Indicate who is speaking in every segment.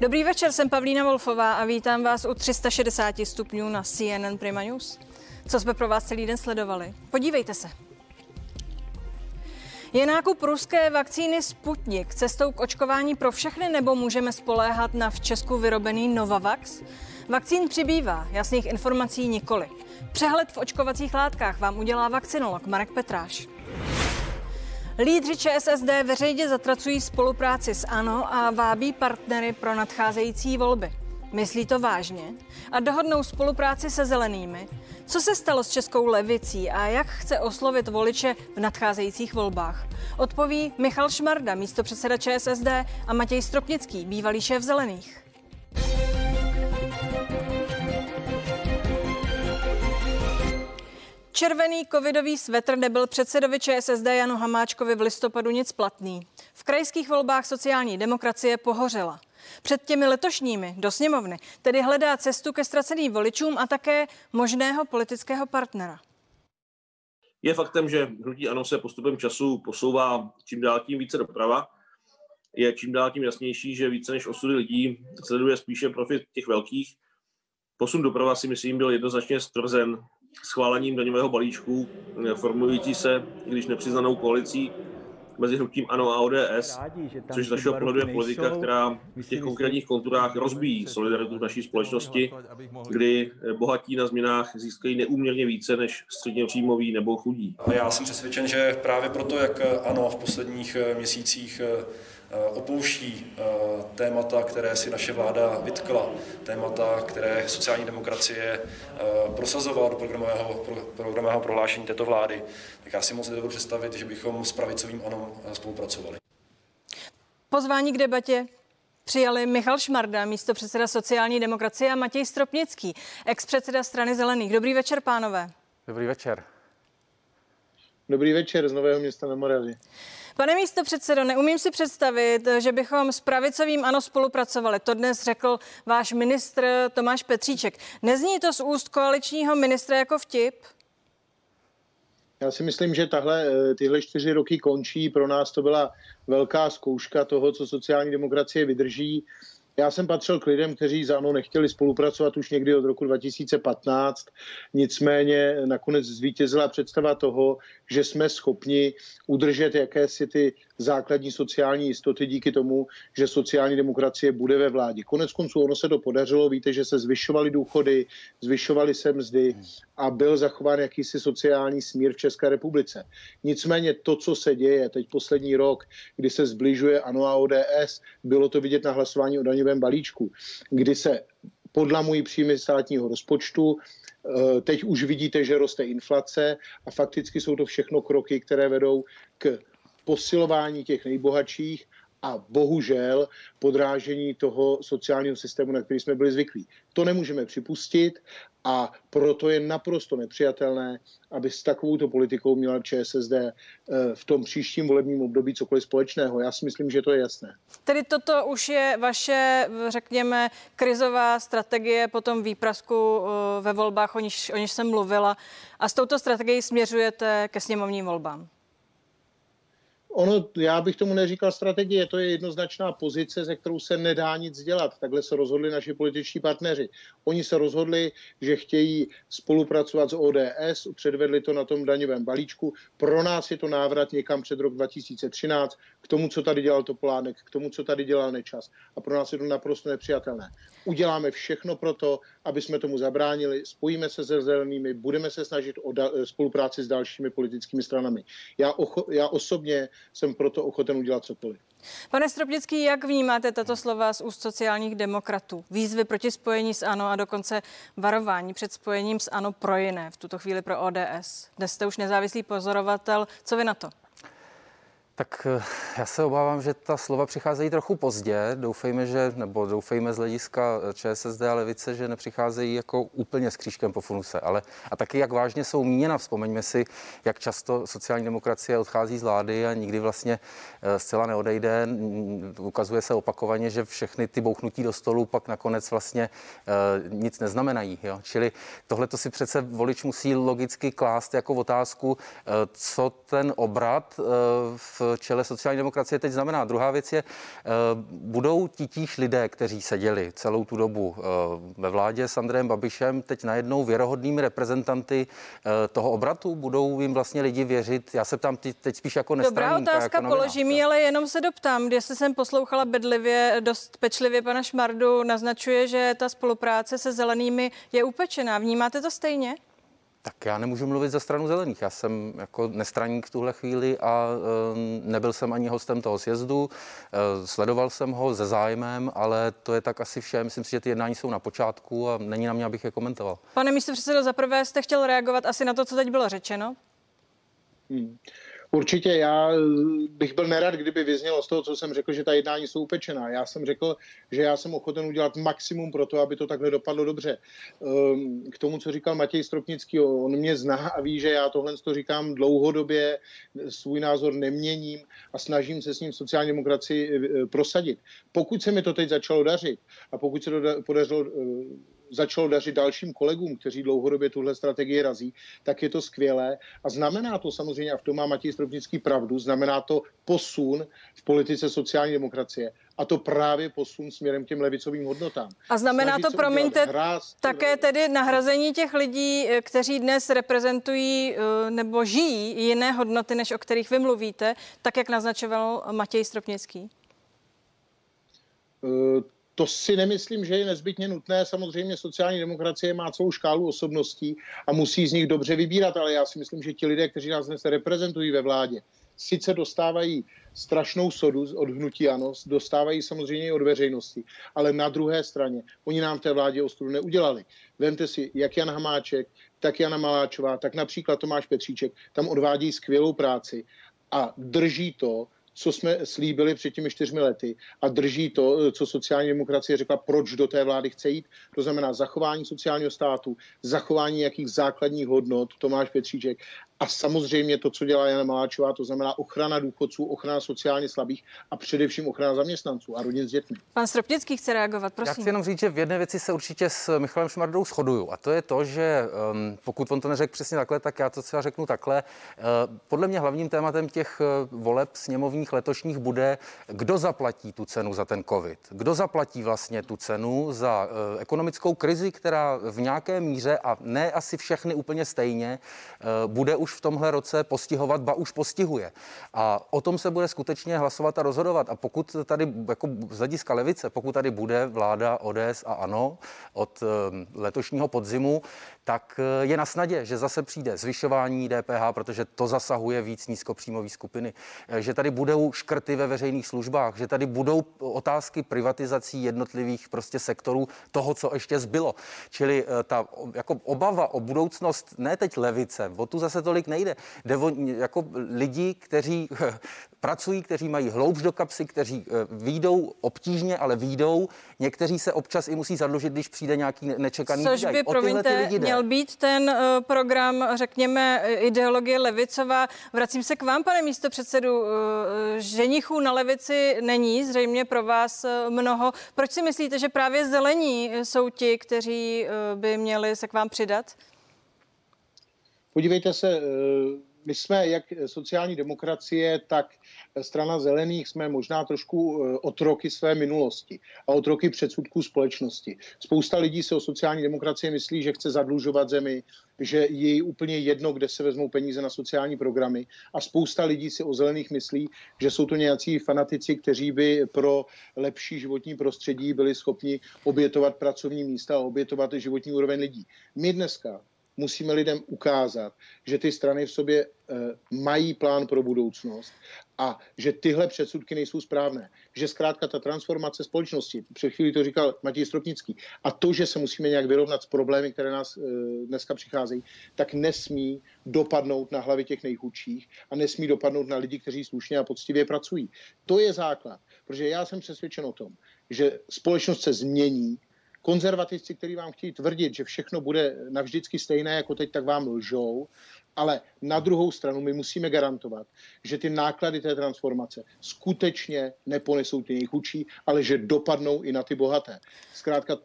Speaker 1: Dobrý večer, jsem Pavlína Wolfová a vítám vás u 360 stupňů na CNN Prima News. Co jsme pro vás celý den sledovali? Podívejte se. Je nákup ruské vakcíny Sputnik cestou k očkování pro všechny nebo můžeme spoléhat na v Česku vyrobený Novavax? Vakcín přibývá, jasných informací nikoli. Přehled v očkovacích látkách vám udělá vakcinolog Marek Petráš. Lídři ČSSD veřejně zatracují spolupráci s ANO a vábí partnery pro nadcházející volby. Myslí to vážně a dohodnou spolupráci se zelenými. Co se stalo s českou levicí a jak chce oslovit voliče v nadcházejících volbách? Odpoví Michal Šmarda, místo předseda ČSSD a Matěj Stropnický, bývalý šéf zelených. Červený covidový svetr nebyl předsedovi ČSSD Janu Hamáčkovi v listopadu nic platný. V krajských volbách sociální demokracie pohořela. Před těmi letošními do sněmovny tedy hledá cestu ke ztraceným voličům a také možného politického partnera.
Speaker 2: Je faktem, že hnutí ANO se postupem času posouvá čím dál tím více doprava. Je čím dál tím jasnější, že více než osudy lidí sleduje spíše profit těch velkých. Posun doprava si myslím byl jednoznačně stvrzen schválením daňového balíčku, formující se, když nepřiznanou koalicí mezi hnutím ANO a ODS, což z našeho pohledu je politika, která v těch konkrétních konturách rozbíjí solidaritu v naší společnosti, kdy bohatí na změnách získají neúměrně více než středně příjmoví nebo chudí.
Speaker 3: Já jsem přesvědčen, že právě proto, jak ANO v posledních měsících Eh, opouští eh, témata, které si naše vláda vytkla, témata, které sociální demokracie eh, prosazovala do programového, programového prohlášení této vlády, tak já si moc nedovedu představit, že bychom s pravicovým ANO spolupracovali.
Speaker 1: Pozvání k debatě přijali Michal Šmarda, místo předseda sociální demokracie a Matěj Stropnický, ex-předseda strany Zelených. Dobrý večer, pánové.
Speaker 4: Dobrý večer.
Speaker 5: Dobrý večer z Nového města na Moravě.
Speaker 1: Pane místo předsedo, neumím si představit, že bychom s pravicovým ano spolupracovali. To dnes řekl váš ministr Tomáš Petříček. Nezní to z úst koaličního ministra jako vtip?
Speaker 5: Já si myslím, že tahle, eh, tyhle čtyři roky končí. Pro nás to byla velká zkouška toho, co sociální demokracie vydrží. Já jsem patřil k lidem, kteří za ANO nechtěli spolupracovat už někdy od roku 2015, nicméně nakonec zvítězila představa toho, že jsme schopni udržet jakési ty základní sociální jistoty díky tomu, že sociální demokracie bude ve vládě. Konec konců ono se to podařilo, víte, že se zvyšovaly důchody, zvyšovaly se mzdy a byl zachován jakýsi sociální smír v České republice. Nicméně to, co se děje teď poslední rok, kdy se zbližuje ANO a ODS, bylo to vidět na hlasování o daňovém balíčku, kdy se podlamují příjmy státního rozpočtu, eh, Teď už vidíte, že roste inflace a fakticky jsou to všechno kroky, které vedou k posilování těch nejbohatších a bohužel podrážení toho sociálního systému, na který jsme byli zvyklí. To nemůžeme připustit a proto je naprosto nepřijatelné, aby s takovouto politikou měla ČSSD eh, v tom příštím volebním období cokoliv společného. Já si myslím, že to je jasné.
Speaker 1: Tedy toto už je vaše, řekněme, krizová strategie po tom výprasku eh, ve volbách, o níž, o níž jsem mluvila. A s touto strategií směřujete ke sněmovním volbám.
Speaker 5: Ono, já bych tomu neříkal strategie, to je jednoznačná pozice, ze kterou se nedá nic dělat. Takhle se rozhodli naši političtí partneři. Oni se rozhodli, že chtějí spolupracovat s ODS, předvedli to na tom daňovém balíčku. Pro nás je to návrat někam před rok 2013 k tomu, co tady dělal Topolánek, k tomu, co tady dělal Nečas. A pro nás je to naprosto nepřijatelné. Uděláme všechno pro to, aby jsme tomu zabránili, spojíme se se zelenými, budeme se snažit o da- spolupráci s dalšími politickými stranami. Já, ocho- já osobně jsem proto ochoten udělat cokoliv.
Speaker 1: Pane Stropnický, jak vnímáte tato slova z úst sociálních demokratů? Výzvy proti spojení s ANO a dokonce varování před spojením s ANO pro jiné, v tuto chvíli pro ODS. Dnes jste už nezávislý pozorovatel. Co vy na to?
Speaker 4: Tak eh, já se obávám, že ta slova přicházejí trochu pozdě. Doufejme, že, nebo doufejme z hlediska eh, ČSSD a levice, že nepřicházejí jako úplně s křížkem po funuse. Ale a taky, jak vážně jsou míněna. Vzpomeňme si, jak často sociální demokracie odchází z vlády a nikdy vlastně eh, zcela neodejde. Ukazuje se opakovaně, že všechny ty bouchnutí do stolu pak nakonec vlastně nic neznamenají. Jo? Čili tohle to si přece volič musí logicky klást jako otázku, co ten obrat v
Speaker 6: čele sociální demokracie teď znamená. Druhá věc je, budou titíž lidé, kteří seděli celou tu dobu ve vládě s Andrejem Babišem, teď najednou věrohodnými reprezentanty toho obratu? Budou jim vlastně lidi věřit? Já se ptám teď spíš jako
Speaker 1: nestraníka. Dobrá otázka, jako položím ji, ale jenom se doptám. Když jsem poslouchala bedlivě, dost pečlivě pana Šmardu, naznačuje, že ta spolupráce se zelenými je upečená. Vnímáte to stejně?
Speaker 6: Tak já nemůžu mluvit za stranu zelených. Já jsem jako nestraník v tuhle chvíli a e, nebyl jsem ani hostem toho sjezdu. E, sledoval jsem ho se zájmem, ale to je tak asi vše. Myslím si, že ty jednání jsou na počátku a není na mě, abych je komentoval.
Speaker 1: Pane místo předsedo, zaprvé jste chtěl reagovat asi na to, co teď bylo řečeno?
Speaker 5: Hmm. Určitě já bych byl nerad, kdyby vyznělo z toho, co jsem řekl, že ta jednání jsou upečená. Já jsem řekl, že já jsem ochoten udělat maximum pro to, aby to takhle dopadlo dobře. Ehm, k tomu, co říkal Matěj Stropnický, on mě zná a ví, že já tohle to říkám dlouhodobě, svůj názor neměním a snažím se s ním sociální demokracii eh, prosadit. Pokud se mi to teď začalo dařit a pokud se to podařilo eh, začalo dařit dalším kolegům, kteří dlouhodobě tuhle strategii razí, tak je to skvělé. A znamená to samozřejmě, a v tom má Matěj Stropnický pravdu, znamená to posun v politice sociální demokracie. A to právě posun směrem k těm levicovým hodnotám.
Speaker 1: A znamená Snaží to, promiňte, hráz, také tedy nahrazení těch lidí, eh, kteří dnes reprezentují eh, nebo žijí jiné hodnoty, než o kterých vy mluvíte, tak jak naznačoval Matěj Stropnický?
Speaker 5: Uh, to si nemyslím, že je nezbytně nutné. Samozřejmě sociální demokracie má celou škálu osobností a musí z nich dobře vybírat, ale já si myslím, že ti lidé, kteří nás dnes reprezentují ve vládě, sice dostávají strašnou sodu od hnutí ANO, dostávají samozřejmě i od veřejnosti, ale na druhé straně oni nám v té vládě ostudu neudělali. Vemte si, jak Jan Hamáček, tak Jana Maláčová, tak například Tomáš Petříček, tam odvádí skvělou práci a drží to, co jsme slíbili před těmi čtyřmi lety a drží to, co sociální demokracie řekla, proč do té vlády chce jít. To znamená zachování sociálního státu, zachování jakých základních hodnot, Tomáš Petříček, a samozřejmě to, co dělá Jana Maláčová, to znamená ochrana důchodců, ochrana sociálně slabých a především ochrana zaměstnanců a rodin s dětmi.
Speaker 1: Pan Stropnický chce reagovat, prosím. Já
Speaker 6: chci jenom říct, že v jedné věci se určitě s Michalem Šmardou shoduju. A to je to, že um, pokud on to neřekl přesně takhle, tak já to třeba řeknu takhle. Uh, podle mě hlavním tématem těch uh, voleb sněmovních letošních bude, kdo zaplatí tu cenu za ten COVID. Kdo zaplatí vlastně tu cenu za uh, ekonomickou krizi, která v nějaké míře a ne asi všechny úplně stejně uh, bude už už v tomhle roce postihovat, ba už postihuje. A o tom se bude skutečně hlasovat a rozhodovat. A pokud tady, jako z hlediska levice, pokud tady bude vláda ODS a ANO od eh, letošního podzimu, tak eh, je na snadě, že zase přijde zvyšování DPH, protože to zasahuje víc nízkopříjmové skupiny, eh, že tady budou škrty ve veřejných službách, že tady budou otázky privatizací jednotlivých prostě sektorů toho, co ještě zbylo. Čili ta jako obava o budoucnost ne teď levice, o tu zase tolik nejde. Jde o jako lidi, kteří pracují, kteří mají hloubš do kapsy, kteří eh, výjdou obtížně, ale výjdou. Někteří se občas i musí zadlužit, když přijde nějaký nečekaný
Speaker 1: Což by, promiňte, měl být ten uh, program, řekněme, ideologie levicová. Vracím se k vám, pane místo předsedu. Uh, ženichů na levici není zřejmě pro vás mnoho. Proč si myslíte, že právě zelení jsou ti, kteří by měli se k vám přidat?
Speaker 5: Podívejte se, my jsme, jak sociální demokracie, tak strana zelených, jsme možná trošku eh, otroky své minulosti a otroky předsudků společnosti. Spousta lidí se o sociální demokracie myslí, že chce zadlužovat zemi, že je úplně jedno, kde se vezmou peníze na sociální programy a spousta lidí si o zelených myslí, že jsou to nějací fanatici, kteří by pro lepší životní prostředí byli schopni obětovat pracovní místa a obětovat životní úroveň lidí. My dneska musíme lidem ukázat, že ty strany v sobě eh, mají plán pro budoucnost a že tyhle předsudky nejsou správné. Že zkrátka ta transformace společnosti, před chvíli to říkal Matěj Stropnický, a to, že se musíme nějak vyrovnat s problémy, které nás e, dneska přicházejí, tak nesmí dopadnout na hlavy těch nejchudších a nesmí dopadnout na lidi, kteří slušně a poctivě pracují. To je základ, protože já jsem přesvědčen o tom, že společnost se změní, konzervativci, kteří vám chtějí tvrdit, že všechno bude navždycky stejné jako teď, tak vám lžou. Ale na druhou stranu my musíme garantovat, že ty náklady té transformace skutečně neponesou ty nejchudší, ale že dopadnou i na ty bohaté. Zkrátka,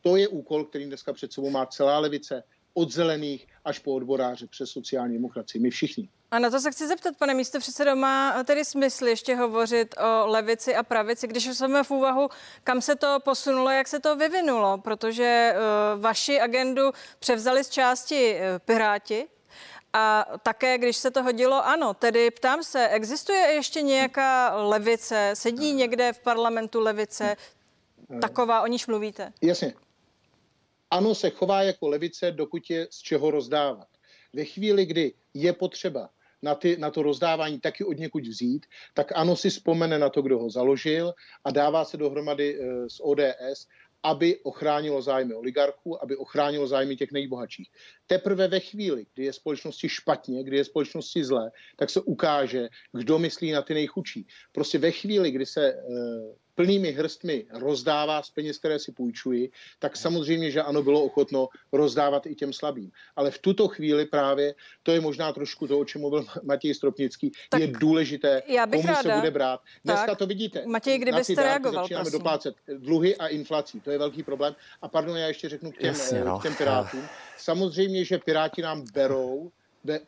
Speaker 5: to je úkol, který dneska před sebou má celá levice od zelených až po odboráře přes sociální demokracii. My všichni.
Speaker 1: A na to se chci zeptat, pane místo předsedo, má tedy smysl ještě hovořit o levici a pravici, když jsme v úvahu, kam se to posunulo, jak se to vyvinulo, protože uh, vaši agendu převzali z části uh, Piráti, a také, když se to hodilo, ano, tedy ptám se, existuje ještě nějaká levice, sedí někde v parlamentu levice, taková, o níž mluvíte?
Speaker 5: Jasně. Ano, se chová jako levice, dokud je z čeho rozdávat. Ve chvíli, kdy je potřeba na, ty, na to rozdávání taky od někud vzít, tak ano si vzpomene na to, kdo ho založil a dává se dohromady e, s ODS, aby ochránilo zájmy oligarchů, aby ochránilo zájmy těch nejbohatších. Teprve ve chvíli, kdy je společnosti špatně, kdy je společnosti zlé, tak se ukáže, kdo myslí na ty nejchudší. Prostě ve chvíli, kdy se e, plnými hrstmi rozdává z peněz, které si půjčují, tak samozřejmě, že ano, bylo ochotno rozdávat i těm slabým. Ale v tuto chvíli právě, to je možná trošku to, o čem mluvil Matěj Stropnický, tak je důležité, já bych komu ráda. se bude brát. Dneska tak. to vidíte.
Speaker 1: Matěj, kdybyste reagoval,
Speaker 5: začínáme
Speaker 1: prosím.
Speaker 5: doplácet dluhy a inflací. To je velký problém. A pardon, já ještě řeknu k těm, Jasně, no. k těm pirátům. Samozřejmě, že piráti nám berou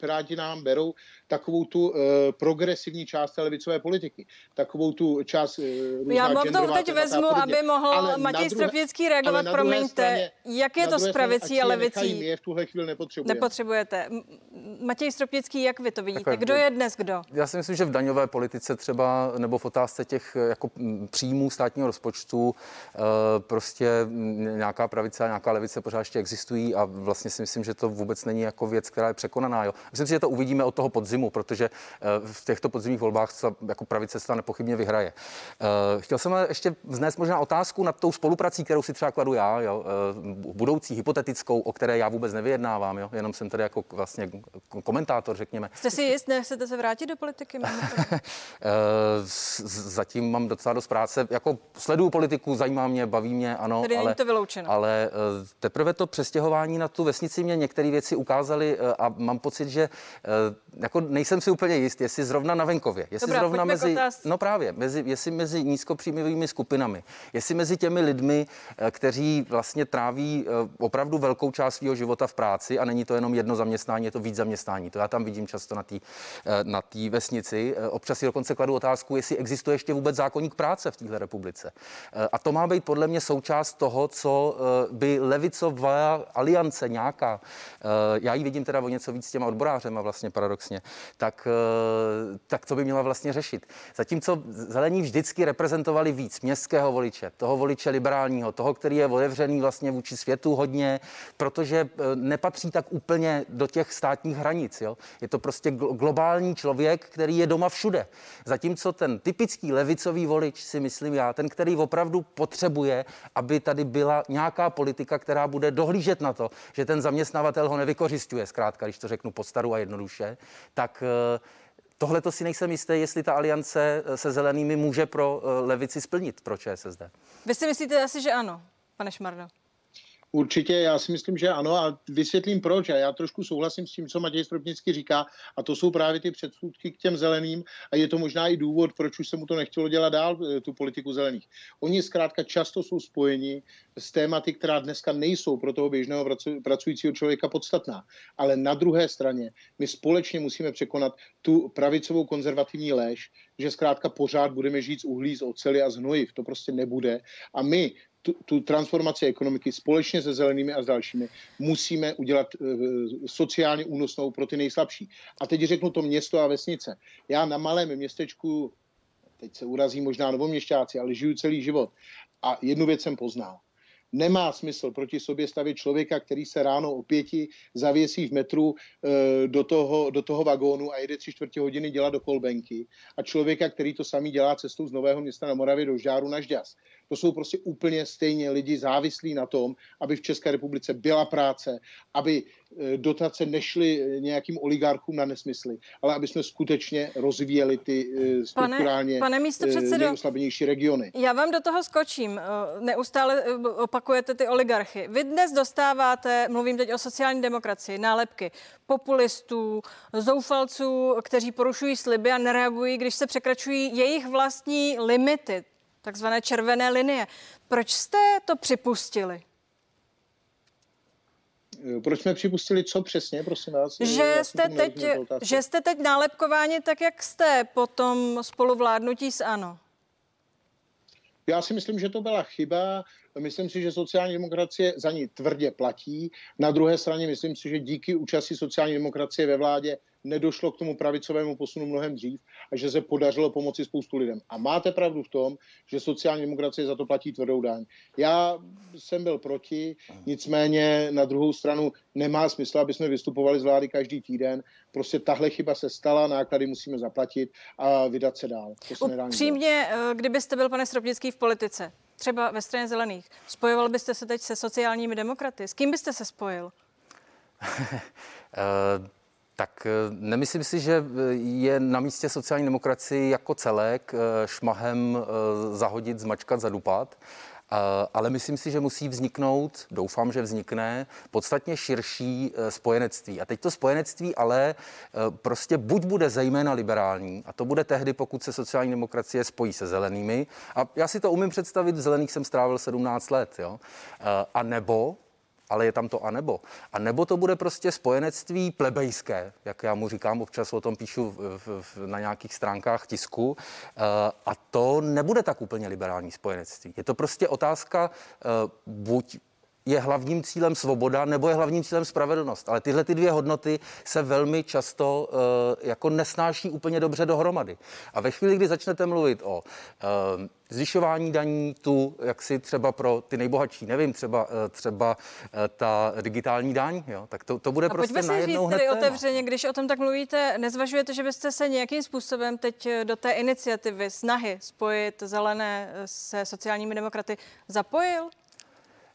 Speaker 5: Piráti nám berou takovou tu uh, progresivní část té levicové politiky, takovou tu část uh,
Speaker 1: Já vám to teď vezmu, aby mohl Matěj Stropnický reagovat, promiňte, straně, jak je to s pravicí a levicí?
Speaker 5: Je v tuhle chvíli nepotřebujeme.
Speaker 1: Nepotřebujete. Matěj Stropnický, jak vy to vidíte? Takhle, kdo je dnes kdo?
Speaker 6: Já si myslím, že v daňové politice třeba, nebo v otázce těch jako příjmů státního rozpočtu, prostě nějaká pravice a nějaká levice pořád ještě existují a vlastně si myslím, že to vůbec není jako věc, která je překonaná. Jo. Myslím si, že to uvidíme od toho podzimu, protože eh, v těchto podzimních volbách se jako pravice se nepochybně vyhraje. Eh, chtěl jsem ještě vznést možná otázku nad tou spoluprací, kterou si třeba kladu já, jo, eh, budoucí hypotetickou, o které já vůbec nevyjednávám, jo, jenom jsem tady jako vlastně komentátor, řekněme.
Speaker 1: Jste si jist, nechcete se vrátit do politiky?
Speaker 6: Zatím mám docela dost práce. Jako sleduju politiku, zajímá mě, baví mě, ano.
Speaker 1: Tedy ale, není to vyloučeno.
Speaker 6: Ale teprve to přestěhování na tu vesnici mě některé věci ukázaly a mám pocit, že jako nejsem si úplně jist, jestli zrovna na venkově, jestli
Speaker 1: Dobrá,
Speaker 6: zrovna mezi, no právě, mezi, jestli mezi nízkopříjmovými skupinami, jestli mezi těmi lidmi, eh, kteří vlastně tráví eh, opravdu velkou část svého života v práci a není to jenom jedno zaměstnání, je to víc zaměstnání. To já tam vidím často na té na tý vesnici. Občas si dokonce kladu otázku, jestli existuje ještě vůbec zákonník práce v téhle republice. A to má být podle mě součást toho, co by levicová aliance nějaká, já ji vidím teda o něco víc s těma odborářema vlastně paradoxně, tak, eh, tak co by měla vlastně řešit. Zatímco zelení vždycky reprezentovali víc městského voliče, toho voliče liberálního, toho, který je otevřený vlastně vůči světu hodně, protože eh, nepatří tak úplně do těch státních hranic. Jo? Je to prostě globální člověk, který je doma všude. Zatímco ten typický levicový volič, si myslím já, ten, který opravdu potřebuje, aby tady byla nějaká politika, která bude dohlížet na to, že ten zaměstnavatel ho nevykořišťuje, zkrátka, když to řeknu postaru a jednoduše, tak eh, tohle to si nejsem jistý, jestli ta aliance eh, se zelenými může pro eh, levici splnit pro ČSSD.
Speaker 1: Vy si myslíte asi, že ano, pane Šmardo?
Speaker 5: Určitě, já si myslím, že ano a vysvětlím proč. A já trošku souhlasím s tím, co Matěj Stropnický říká a to jsou právě ty předsudky k těm zeleným a je to možná i důvod, proč už se mu to nechtělo dělat dál, eh, tu politiku zelených. Oni zkrátka často jsou spojeni s tématy, která dneska nejsou pro toho běžného pracujícího člověka podstatná. Ale na druhé straně my společně musíme překonat tu pravicovou konzervativní léž, že zkrátka pořád budeme žít z uhlí, z oceli a z hnojiv. To prostě nebude. A my tu, tu transformaci ekonomiky společně se zelenými a s dalšími musíme udělat e, sociálně únosnou pro ty nejslabší. A teď řeknu to město a vesnice. Já na malém městečku, teď se urazí možná novoměšťáci, ale žiju celý život. A jednu věc jsem poznal. Nemá smysl proti sobě stavit člověka, který se ráno o pěti zavěsí v metru e, do, toho, do toho vagónu a jede tři čtvrtě hodiny dělat do kolbenky a člověka, který to samý dělá cestou z Nového města na Moravě do Žáru na Žďas. To jsou prostě úplně stejně lidi závislí na tom, aby v České republice byla práce, aby e, dotace nešly e, nějakým oligarchům na nesmysly, ale aby jsme skutečně rozvíjeli ty e, strukturálně pane, pane nejoslabenější regiony.
Speaker 1: Já vám do toho skočím. Neustále opakujete ty oligarchy. Vy dnes dostáváte, mluvím teď o sociální demokracii, nálepky populistů, zoufalců, kteří porušují sliby a nereagují, když se překračují jejich vlastní limity takzvané červené linie. Proč jste to připustili?
Speaker 5: Proč jsme připustili co přesně, prosím vás?
Speaker 1: Že, jste teď, že jste teď nálepkováni tak, jak jste po tom spoluvládnutí s ANO.
Speaker 5: Já si myslím, že to byla chyba. Myslím si, že sociální demokracie za ní tvrdě platí. Na druhé straně myslím si, že díky účasti sociální demokracie ve vládě nedošlo k tomu pravicovému posunu mnohem dřív a že se podařilo pomoci spoustu lidem. A máte pravdu v tom, že sociální demokracie za to platí tvrdou daň. Já jsem byl proti, nicméně na druhou stranu nemá smysl, aby jsme vystupovali z vlády každý týden. Prostě tahle chyba se stala, náklady musíme zaplatit a vydat se dál. To se
Speaker 1: Upřímně, eh, kdybyste byl, pane Stropnický, v politice, třeba ve straně zelených, spojoval byste se teď se sociálními demokraty? S kým byste se spojil?
Speaker 6: Tak eh, nemyslím si, že eh, je na místě sociální demokracii jako celek eh, šmahem zahodit, zmačkat, zadupat. Ale myslím si, že musí vzniknout, doufám, že vznikne, podstatně širší spojenectví. A teď to spojenectví ale prostě buď bude zejména liberální, a to bude tehdy, pokud se sociální demokracie spojí se zelenými. A já si to umím představit, v zelených jsem strávil 17 let, jo. A nebo ale je tam to a nebo. A nebo to bude prostě spojenectví plebejské, jak já mu říkám, občas o tom píšu v, v, na nějakých stránkách tisku. Uh, a to nebude tak úplně liberální spojenectví. Je to prostě otázka uh, buď je hlavním cílem svoboda nebo je hlavním cílem spravedlnost. Ale tyhle ty dvě hodnoty se velmi často uh, jako nesnáší úplně dobře dohromady. A ve chvíli, kdy začnete mluvit o uh, zvyšování daní tu, jak si třeba pro ty nejbohatší, nevím, třeba, uh, třeba uh, ta digitální daň, jo, tak to, to bude
Speaker 1: A
Speaker 6: prostě
Speaker 1: pojďme si říct tedy otevřeně, když o tom tak mluvíte, nezvažujete, že byste se nějakým způsobem teď do té iniciativy, snahy spojit zelené se sociálními demokraty zapojil?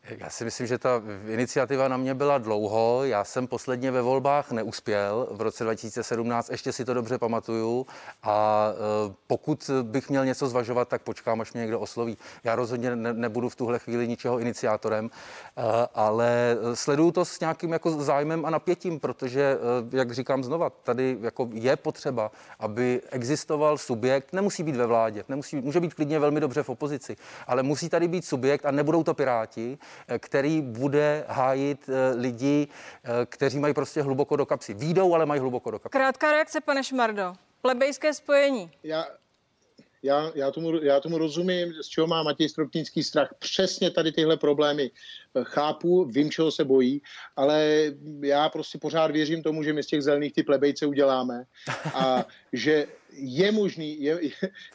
Speaker 6: Já si myslím, že ta iniciativa na mě byla dlouho. Já jsem posledně ve volbách neuspěl v roce 2017, ještě si to dobře pamatuju. A e, pokud bych měl něco zvažovat, tak počkám, až mě někdo osloví. Já rozhodně ne, nebudu v tuhle chvíli ničeho iniciátorem, e, ale sleduju to s nějakým jako zájmem a napětím, protože, jak říkám znova, tady jako je potřeba, aby existoval subjekt, nemusí být ve vládě, nemusí, může být klidně velmi dobře v opozici, ale musí tady být subjekt a nebudou to piráti, který bude hájit eh, lidi, eh, kteří mají prostě hluboko do kapsy. Výjdou, ale mají hluboko do kapsy.
Speaker 1: Krátká reakce, pane Šmardo. Plebejské spojení.
Speaker 5: Já, já, já, tomu, já tomu rozumím, z čeho má Matěj Stropnický strach. Přesně tady tyhle problémy eh, chápu, vím, čeho se bojí, ale já prostě pořád věřím tomu, že my z těch zelených ty plebejce uděláme a že je možný, je,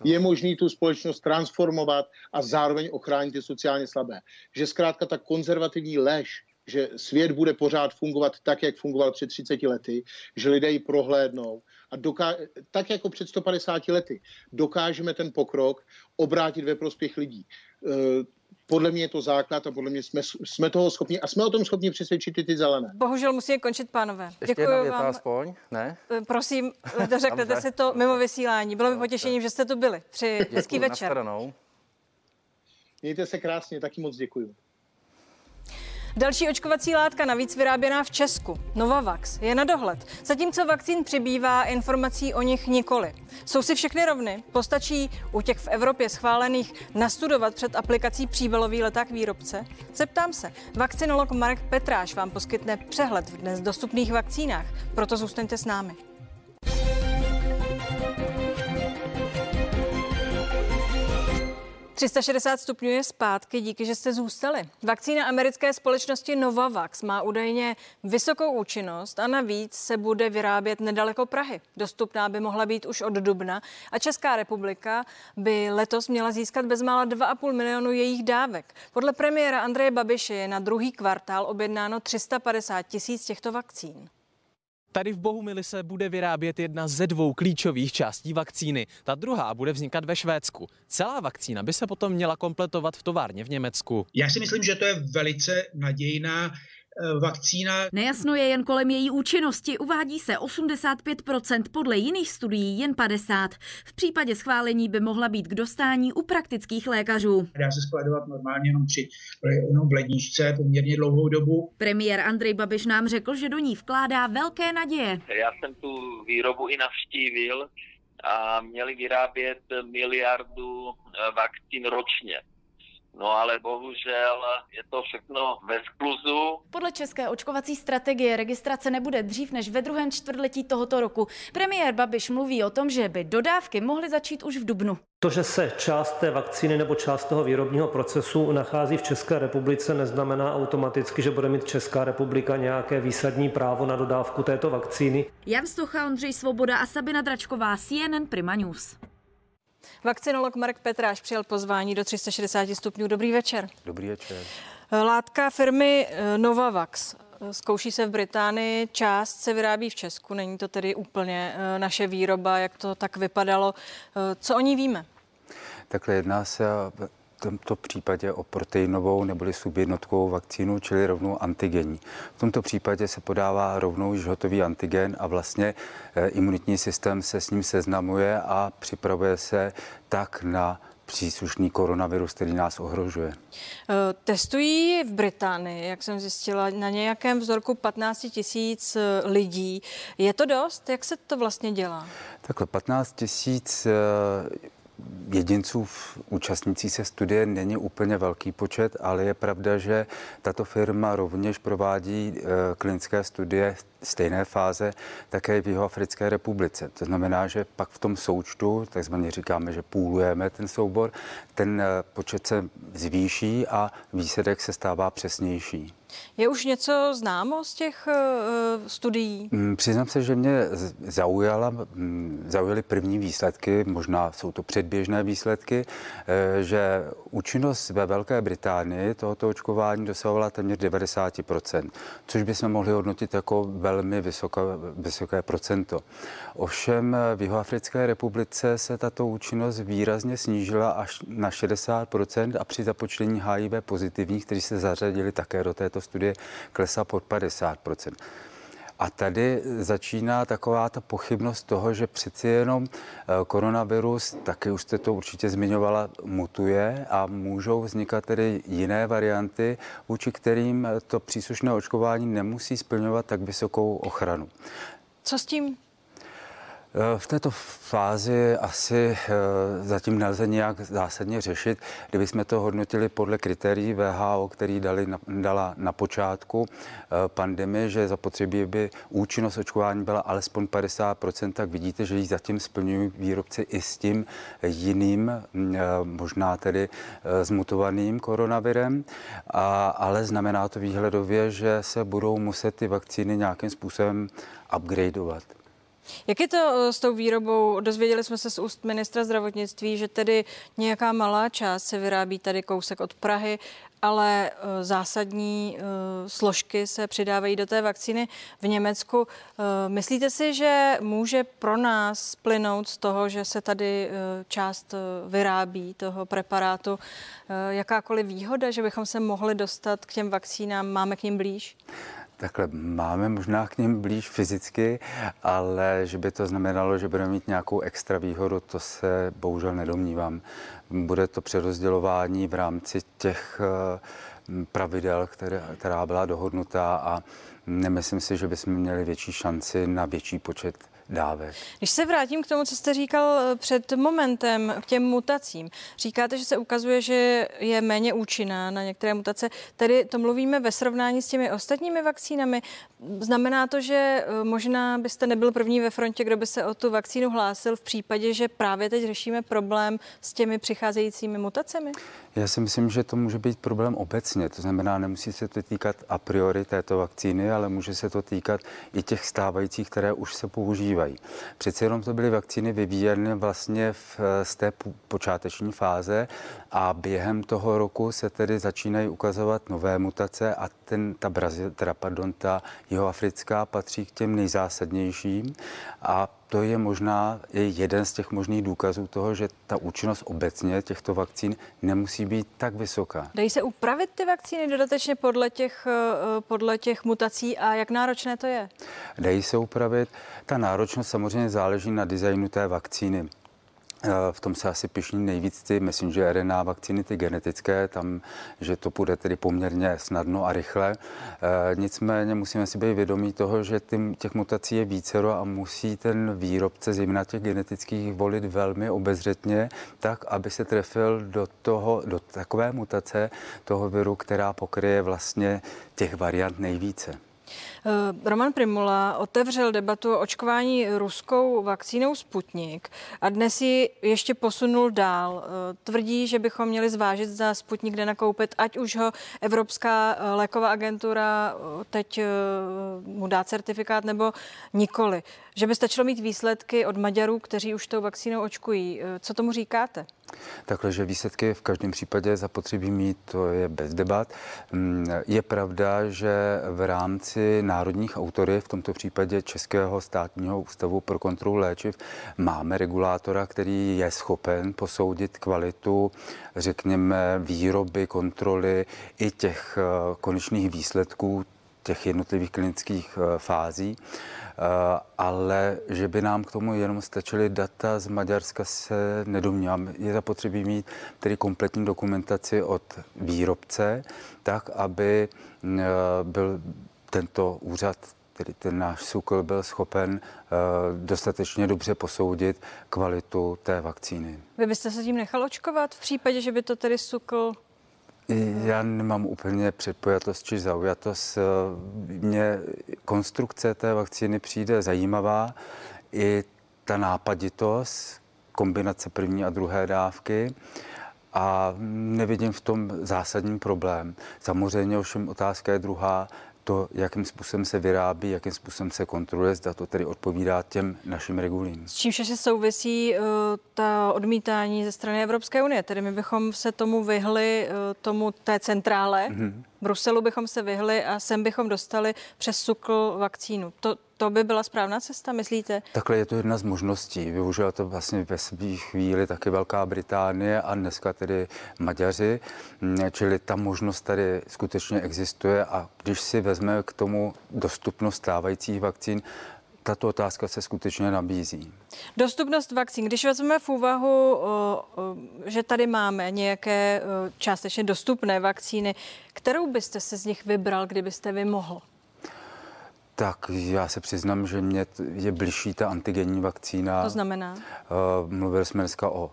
Speaker 5: je možný tu společnost transformovat a zároveň ochránit ty sociálně slabé. Že zkrátka ta konzervativní lež, že svět bude pořád fungovat tak, jak fungoval před 30 lety, že lidé ji prohlédnou a doká- tak jako před 150 lety dokážeme ten pokrok obrátit ve prospěch lidí. E, podle mě je to základ a podle mě jsme, jsme toho schopni a jsme o tom schopni přesvědčit i ty zelené.
Speaker 1: Bohužel musíme končit, pánové.
Speaker 6: Ještě Děkuji vám. aspoň, ne?
Speaker 1: E, prosím, dořeknete si to mimo vysílání. Bylo mi potěšením, že jste tu byli. Při hezký večer.
Speaker 5: Mějte se krásně, taky moc děkuji.
Speaker 1: Další očkovací látka, navíc vyráběná v Česku, Novavax, je na dohled. Zatímco vakcín přibývá, informací o nich nikoli. Jsou si všechny rovny? Postačí u těch v Evropě schválených nastudovat před aplikací příbalový leták výrobce? Zeptám se. Vakcinolog Mark Petráš vám poskytne přehled v dnes dostupných vakcínách, proto zůstaňte s námi. 360 stupňů je zpátky, díky, že jste zůstali. Vakcína americké společnosti Novavax má údajně vysokou účinnost a navíc se bude vyrábět nedaleko Prahy. Dostupná by mohla být už od dubna a Česká republika by letos měla získat bezmála 2,5 milionu jejich dávek. Podle premiéra Andreje Babiše je na druhý kvartál objednáno 350 tisíc těchto vakcín.
Speaker 7: Tady v Bohumili se bude vyrábět jedna ze dvou klíčových částí vakcíny. Ta druhá bude vznikat ve Švédsku. Celá vakcína by se potom měla kompletovat v továrně v Německu.
Speaker 8: Já si myslím, že to je velice nadějná vakcína.
Speaker 9: Nejasno je jen kolem její účinnosti. Uvádí se 85%, podle jiných studií jen 50%. V případě schválení by mohla být k dostání u praktických lékařů.
Speaker 8: Dá se skladovat normálně jenom při jenom v ledničce poměrně dlouhou dobu.
Speaker 9: Premiér Andrej Babiš nám řekl, že do ní vkládá velké naděje.
Speaker 10: Já jsem tu výrobu i navštívil a měli vyrábět miliardu eh, vakcín ročně. No ale bohužel je to všechno ve skluzu.
Speaker 9: Podle české očkovací strategie registrace nebude dřív než ve druhém čtvrtletí tohoto roku. Premiér Babiš mluví o tom, že by dodávky mohly začít už v dubnu.
Speaker 11: To, že se část té vakcíny nebo část toho výrobního procesu nachází v České republice, neznamená automaticky, že bude mít Česká republika nějaké výsadní právo na dodávku této vakcíny.
Speaker 9: Jan Stocha, Ondřej Svoboda a Sabina Dračková, CNN Prima News.
Speaker 1: Vakcinolog Mark Petráš přijal pozvání do 360 stupňů. Dobrý večer.
Speaker 4: Dobrý večer.
Speaker 1: Látka firmy eh, Novavax zkouší se v Británii, část se vyrábí v Česku, není to tedy úplně eh, naše výroba, jak to tak vypadalo. Eh, co o ní víme?
Speaker 4: Takhle jedná se tomto případě o proteinovou neboli subjednotkovou vakcínu, čili rovnou antigenní. V tomto případě se podává rovnou již hotový antigen a vlastně eh, imunitní systém se s ním seznamuje a připravuje se tak na příslušný koronavirus, který nás ohrožuje.
Speaker 1: Eh, testují v Británii, jak jsem zjistila, na nějakém vzorku 15 tisíc eh, lidí. Je to dost? Jak se to vlastně dělá?
Speaker 4: Takhle 15 tisíc jedinců účastnící se studie není úplně velký počet, ale je pravda, že tato firma rovněž provádí eh, klinické studie stejné fáze také v Jihoafrické republice. To znamená, že pak v tom součtu, takzvaně říkáme, že půlujeme ten soubor, ten eh, počet se zvýší a výsledek se stává přesnější.
Speaker 1: Je už něco známo z těch uh, studií?
Speaker 4: Mm, přiznám se, že mě zaujala, mm, zaujaly první výsledky, možná jsou to předběžné výsledky, uh, že účinnost ve Velké Británii tohoto očkování dosahovala téměř 90%, což bychom mohli hodnotit jako velmi vysoké, vysoké procento. Ovšem v Jihoafrické republice se tato účinnost výrazně snížila až na 60% a při započtení HIV pozitivních, kteří se zařadili také do této studie klesá pod 50 a tady začíná taková ta pochybnost toho, že přeci jenom eh, koronavirus, taky už jste to určitě zmiňovala, mutuje a můžou vznikat tedy jiné varianty, vůči kterým to příslušné očkování nemusí splňovat tak vysokou ochranu.
Speaker 1: Co s tím?
Speaker 4: Eh, v této fázi asi eh, zatím nelze nějak zásadně řešit. Kdybychom to hodnotili podle kritérií VHO, který dali dala na počátku eh, pandemie, že zapotřebí by účinnost očkování byla alespoň 50%, tak vidíte, že ji zatím splňují výrobci i s tím jiným, možná tedy zmutovaným koronavirem, a, ale znamená to výhledově, že se budou muset ty vakcíny nějakým způsobem upgradeovat.
Speaker 1: Jak je to eh, s tou výrobou? Dozvěděli jsme se z úst ministra zdravotnictví, že tedy nějaká malá část se vyrábí tady kousek od Prahy, ale eh, zásadní eh, složky se přidávají do té vakcíny v Německu. Myslíte si, že může pro nás plynout z toho, že se tady část vyrábí toho preparátu jakákoliv výhoda, že bychom se mohli dostat k těm vakcínám, máme k ním blíž?
Speaker 4: Takhle máme možná k ním blíž fyzicky, ale že by to znamenalo, že budeme mít nějakou extra výhodu, to se bohužel nedomnívám. Bude to přerozdělování v rámci těch eh, pravidel, které, která byla dohodnutá a nemyslím si, že bychom měli větší šanci na větší počet dávek.
Speaker 1: Když se vrátím k tomu, co jste říkal eh, před momentem, k těm mutacím. Říkáte, že se ukazuje, že je méně účinná na některé mutace. Tedy to mluvíme ve srovnání s těmi ostatními vakcínami. Znamená to, že eh, možná byste nebyl první ve frontě, kdo by se o tu vakcínu hlásil v případě, že právě teď řešíme problém s těmi přicházejícími mutacemi?
Speaker 4: Já si myslím, že to může být problém obecně. To znamená, nemusí se to týkat a priori této vakcíny, ale může se to týkat i těch stávajících, které už se používají. Přece jenom to byly vakcíny vyvíjeny vlastně v, z té počáteční fáze a během toho roku se tedy začínají ukazovat nové mutace a ten, ta Brazil, teda pardon, ta jihoafrická patří k těm nejzásadnějším a to je možná i jeden z těch možných důkazů toho, že ta účinnost obecně těchto vakcín nemusí být tak vysoká.
Speaker 1: Dají se upravit ty vakcíny dodatečně podle těch, eh, podle těch mutací a jak náročné to je?
Speaker 4: Dají se upravit. Ta náročnost samozřejmě záleží na designu té vakcíny. V tom se asi pišní nejvíc ty messenger RNA vakcíny, ty genetické, tam, že to půjde tedy poměrně snadno a rychle. Nicméně musíme si být vědomí toho, že těch mutací je vícero a musí ten výrobce, zejména těch genetických, volit velmi obezřetně, tak, aby se trefil do, toho, do takové mutace toho viru, která pokryje vlastně těch variant nejvíce.
Speaker 1: Eh, Roman Primula otevřel debatu o očkování ruskou vakcínou Sputnik a dnes ji ještě posunul dál. Eh, tvrdí, že bychom měli zvážit, za Sputnik kde nakoupit, ať už ho Evropská eh, léková agentura teď mu dá certifikát nebo nikoli. Že by stačilo mít výsledky od Maďarů, kteří už tou vakcínou očkují. Co tomu říkáte?
Speaker 4: Takhle, že výsledky v každém případě zapotřebí mít, to je bez debat. Mm, je pravda, že v rámci národních autory, v tomto případě Českého státního ústavu pro kontrolu léčiv, máme regulátora, který je schopen posoudit kvalitu, řekněme, výroby, kontroly i těch eh, konečných výsledků těch jednotlivých klinických eh, fází. Eh, ale že by nám k tomu jenom stačily data z Maďarska se nedomnívám. Je zapotřebí mít tedy kompletní dokumentaci od výrobce, tak, aby byl tento úřad tedy ten náš SUKL byl schopen uh, dostatečně dobře posoudit kvalitu té vakcíny.
Speaker 1: Vy byste se tím nechal očkovat v případě, že by to tedy SUKL
Speaker 4: já nemám úplně předpojatost či zaujatost. Mně konstrukce té vakcíny přijde zajímavá. I ta nápaditost, kombinace první a druhé dávky a nevidím v tom zásadní problém. Samozřejmě ovšem otázka je druhá, to, jakým způsobem se vyrábí, jakým způsobem se kontroluje, zda to tedy odpovídá těm našim regulím.
Speaker 1: S čím se souvisí uh, ta odmítání ze strany Evropské unie? Tedy my bychom se tomu vyhli, uh, tomu té centrále, mm-hmm. Bruselu bychom se vyhli a sem bychom dostali přes SUKL vakcínu. To, to by byla správná cesta, myslíte?
Speaker 4: Takhle je to jedna z možností. Využila to vlastně ve své chvíli taky Velká Británie a dneska tedy Maďaři. Mm, čili ta možnost tady skutečně existuje a když si vezme k tomu dostupnost stávajících vakcín, tato otázka se skutečně nabízí.
Speaker 1: Dostupnost vakcín. Když vezmeme v úvahu, že tady máme nějaké částečně dostupné vakcíny, kterou byste se z nich vybral, kdybyste vy mohl?
Speaker 4: Tak já se přiznám, že mě je blížší ta antigenní vakcína.
Speaker 1: To znamená?
Speaker 4: Mluvili jsme dneska o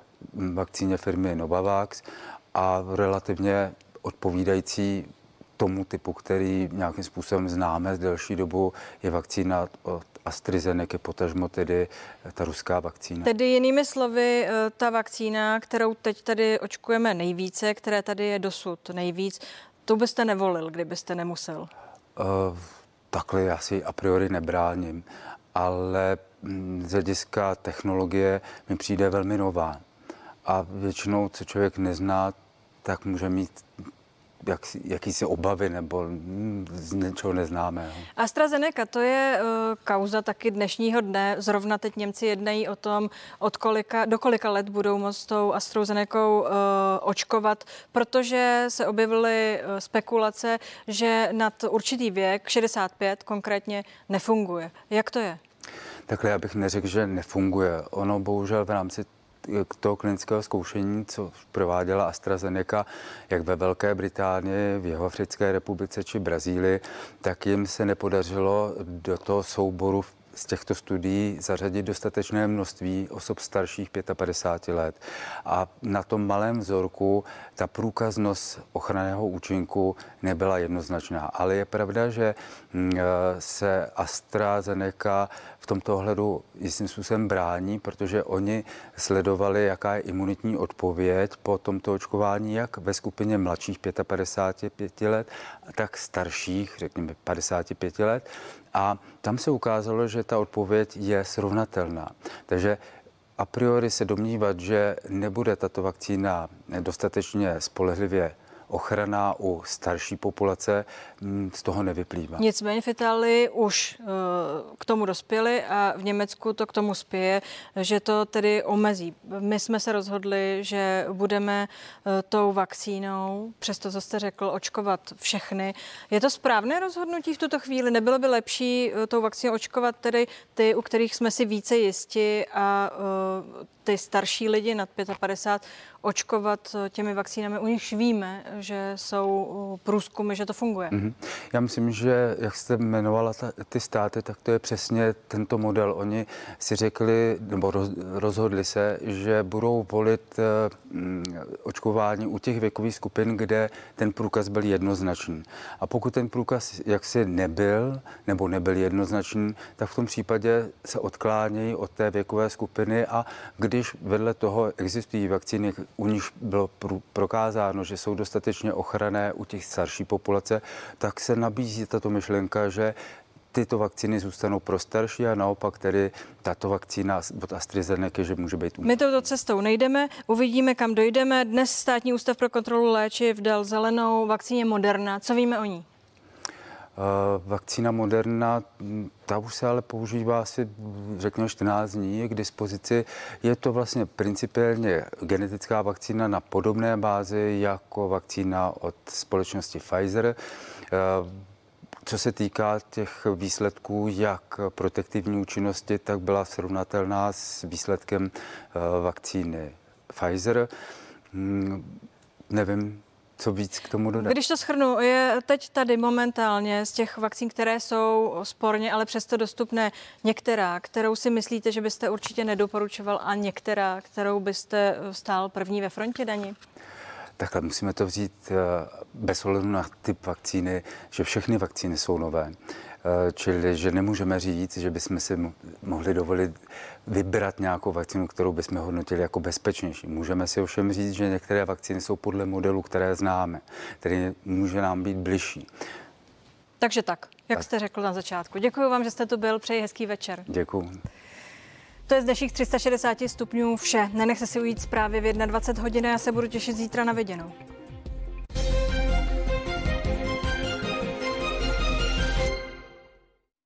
Speaker 4: vakcíně firmy Novavax a relativně odpovídající tomu typu, který nějakým způsobem známe z delší dobu, je vakcína od AstraZeneca, potažmo tedy ta ruská vakcína.
Speaker 1: Tedy jinými slovy, eh, ta vakcína, kterou teď tady očkujeme nejvíce, které tady je dosud nejvíc, tu byste nevolil, kdybyste nemusel? Uh,
Speaker 4: takhle já si a priori nebráním, ale mm, z hlediska technologie mi přijde velmi nová. A většinou, co člověk nezná, tak může mít jak, jakýsi obavy nebo z něčeho neznámého.
Speaker 1: AstraZeneca, to je uh, kauza taky dnešního dne. Zrovna teď Němci jednají o tom, od kolika, do kolika let budou moct tou AstraZeneca uh, očkovat, protože se objevily uh, spekulace, že nad určitý věk, 65 konkrétně, nefunguje. Jak to je?
Speaker 4: Takhle já bych neřekl, že nefunguje. Ono bohužel v rámci toho klinického zkoušení, co prováděla AstraZeneca, jak ve Velké Británii, v Jihoafrické republice či Brazílii, tak jim se nepodařilo do toho souboru z těchto studií zařadit dostatečné množství osob starších 55 let. A na tom malém vzorku ta průkaznost ochranného účinku nebyla jednoznačná. Ale je pravda, že mm, se AstraZeneca v tomto ohledu jistým způsobem brání, protože oni sledovali, jaká je imunitní odpověď po tomto očkování, jak ve skupině mladších 55 let, tak starších, řekněme 55 let. A tam se ukázalo, že ta odpověď je srovnatelná. Takže a priori se domnívat, že nebude tato vakcína dostatečně spolehlivě ochrana u starší populace mm, z toho nevyplývá.
Speaker 1: Nicméně v Itálii už uh, k tomu dospěli a v Německu to k tomu spěje, že to tedy omezí. My jsme se rozhodli, že budeme uh, tou vakcínou, přesto co jste řekl, očkovat všechny. Je to správné rozhodnutí v tuto chvíli? Nebylo by lepší uh, tou vakcínou očkovat tedy ty, u kterých jsme si více jisti a ty starší lidi nad 55 očkovat těmi vakcínami, u nich víme, že jsou průzkumy, že to funguje. Mm-hmm.
Speaker 4: Já myslím, že jak jste jmenovala ta, ty státy, tak to je přesně tento model. Oni si řekli, nebo roz, rozhodli se, že budou volit mm, očkování u těch věkových skupin, kde ten průkaz byl jednoznačný. A pokud ten průkaz jaksi nebyl, nebo nebyl jednoznačný, tak v tom případě se odklánějí od té věkové skupiny a když vedle toho existují vakcíny, u nich bylo prokázáno, že jsou dostatečně ochranné u těch starší populace, tak se nabízí tato myšlenka, že tyto vakcíny zůstanou pro starší a naopak tedy tato vakcína od AstraZeneca, že může být
Speaker 1: My touto cestou nejdeme, uvidíme, kam dojdeme. Dnes státní ústav pro kontrolu léčiv dal zelenou vakcíně Moderna. Co víme o ní?
Speaker 4: Uh, vakcína Moderna, ta už se ale používá asi, řekněme, 14 dní, k dispozici. Je to vlastně principiálně genetická vakcína na podobné bázi jako vakcína od společnosti Pfizer. Uh, co se týká těch výsledků, jak protektivní účinnosti, tak byla srovnatelná s výsledkem uh, vakcíny Pfizer. Hmm, nevím, co víc k tomu dodat?
Speaker 1: Když to schrnu, je teď tady momentálně z těch vakcín, které jsou sporně, ale přesto dostupné, některá, kterou si myslíte, že byste určitě nedoporučoval a některá, kterou byste stál první ve frontě daní?
Speaker 4: Takhle musíme to vzít eh, bez ohledu na typ vakcíny, že všechny vakcíny jsou nové. Eh, čili, že nemůžeme říct, že bychom si mohli dovolit vybrat nějakou vakcínu, kterou bychom hodnotili jako bezpečnější. Můžeme si ovšem říct, že některé vakcíny jsou podle modelu, které známe, který může nám být bližší.
Speaker 1: Takže tak, jak tak. jste řekl na začátku. Děkuji vám, že jste tu byl. Přeji hezký večer.
Speaker 4: Děkuji.
Speaker 1: To je z dnešních 360 stupňů vše. Nenechte si ujít zprávy v 21 hodin a já se budu těšit zítra na viděnou.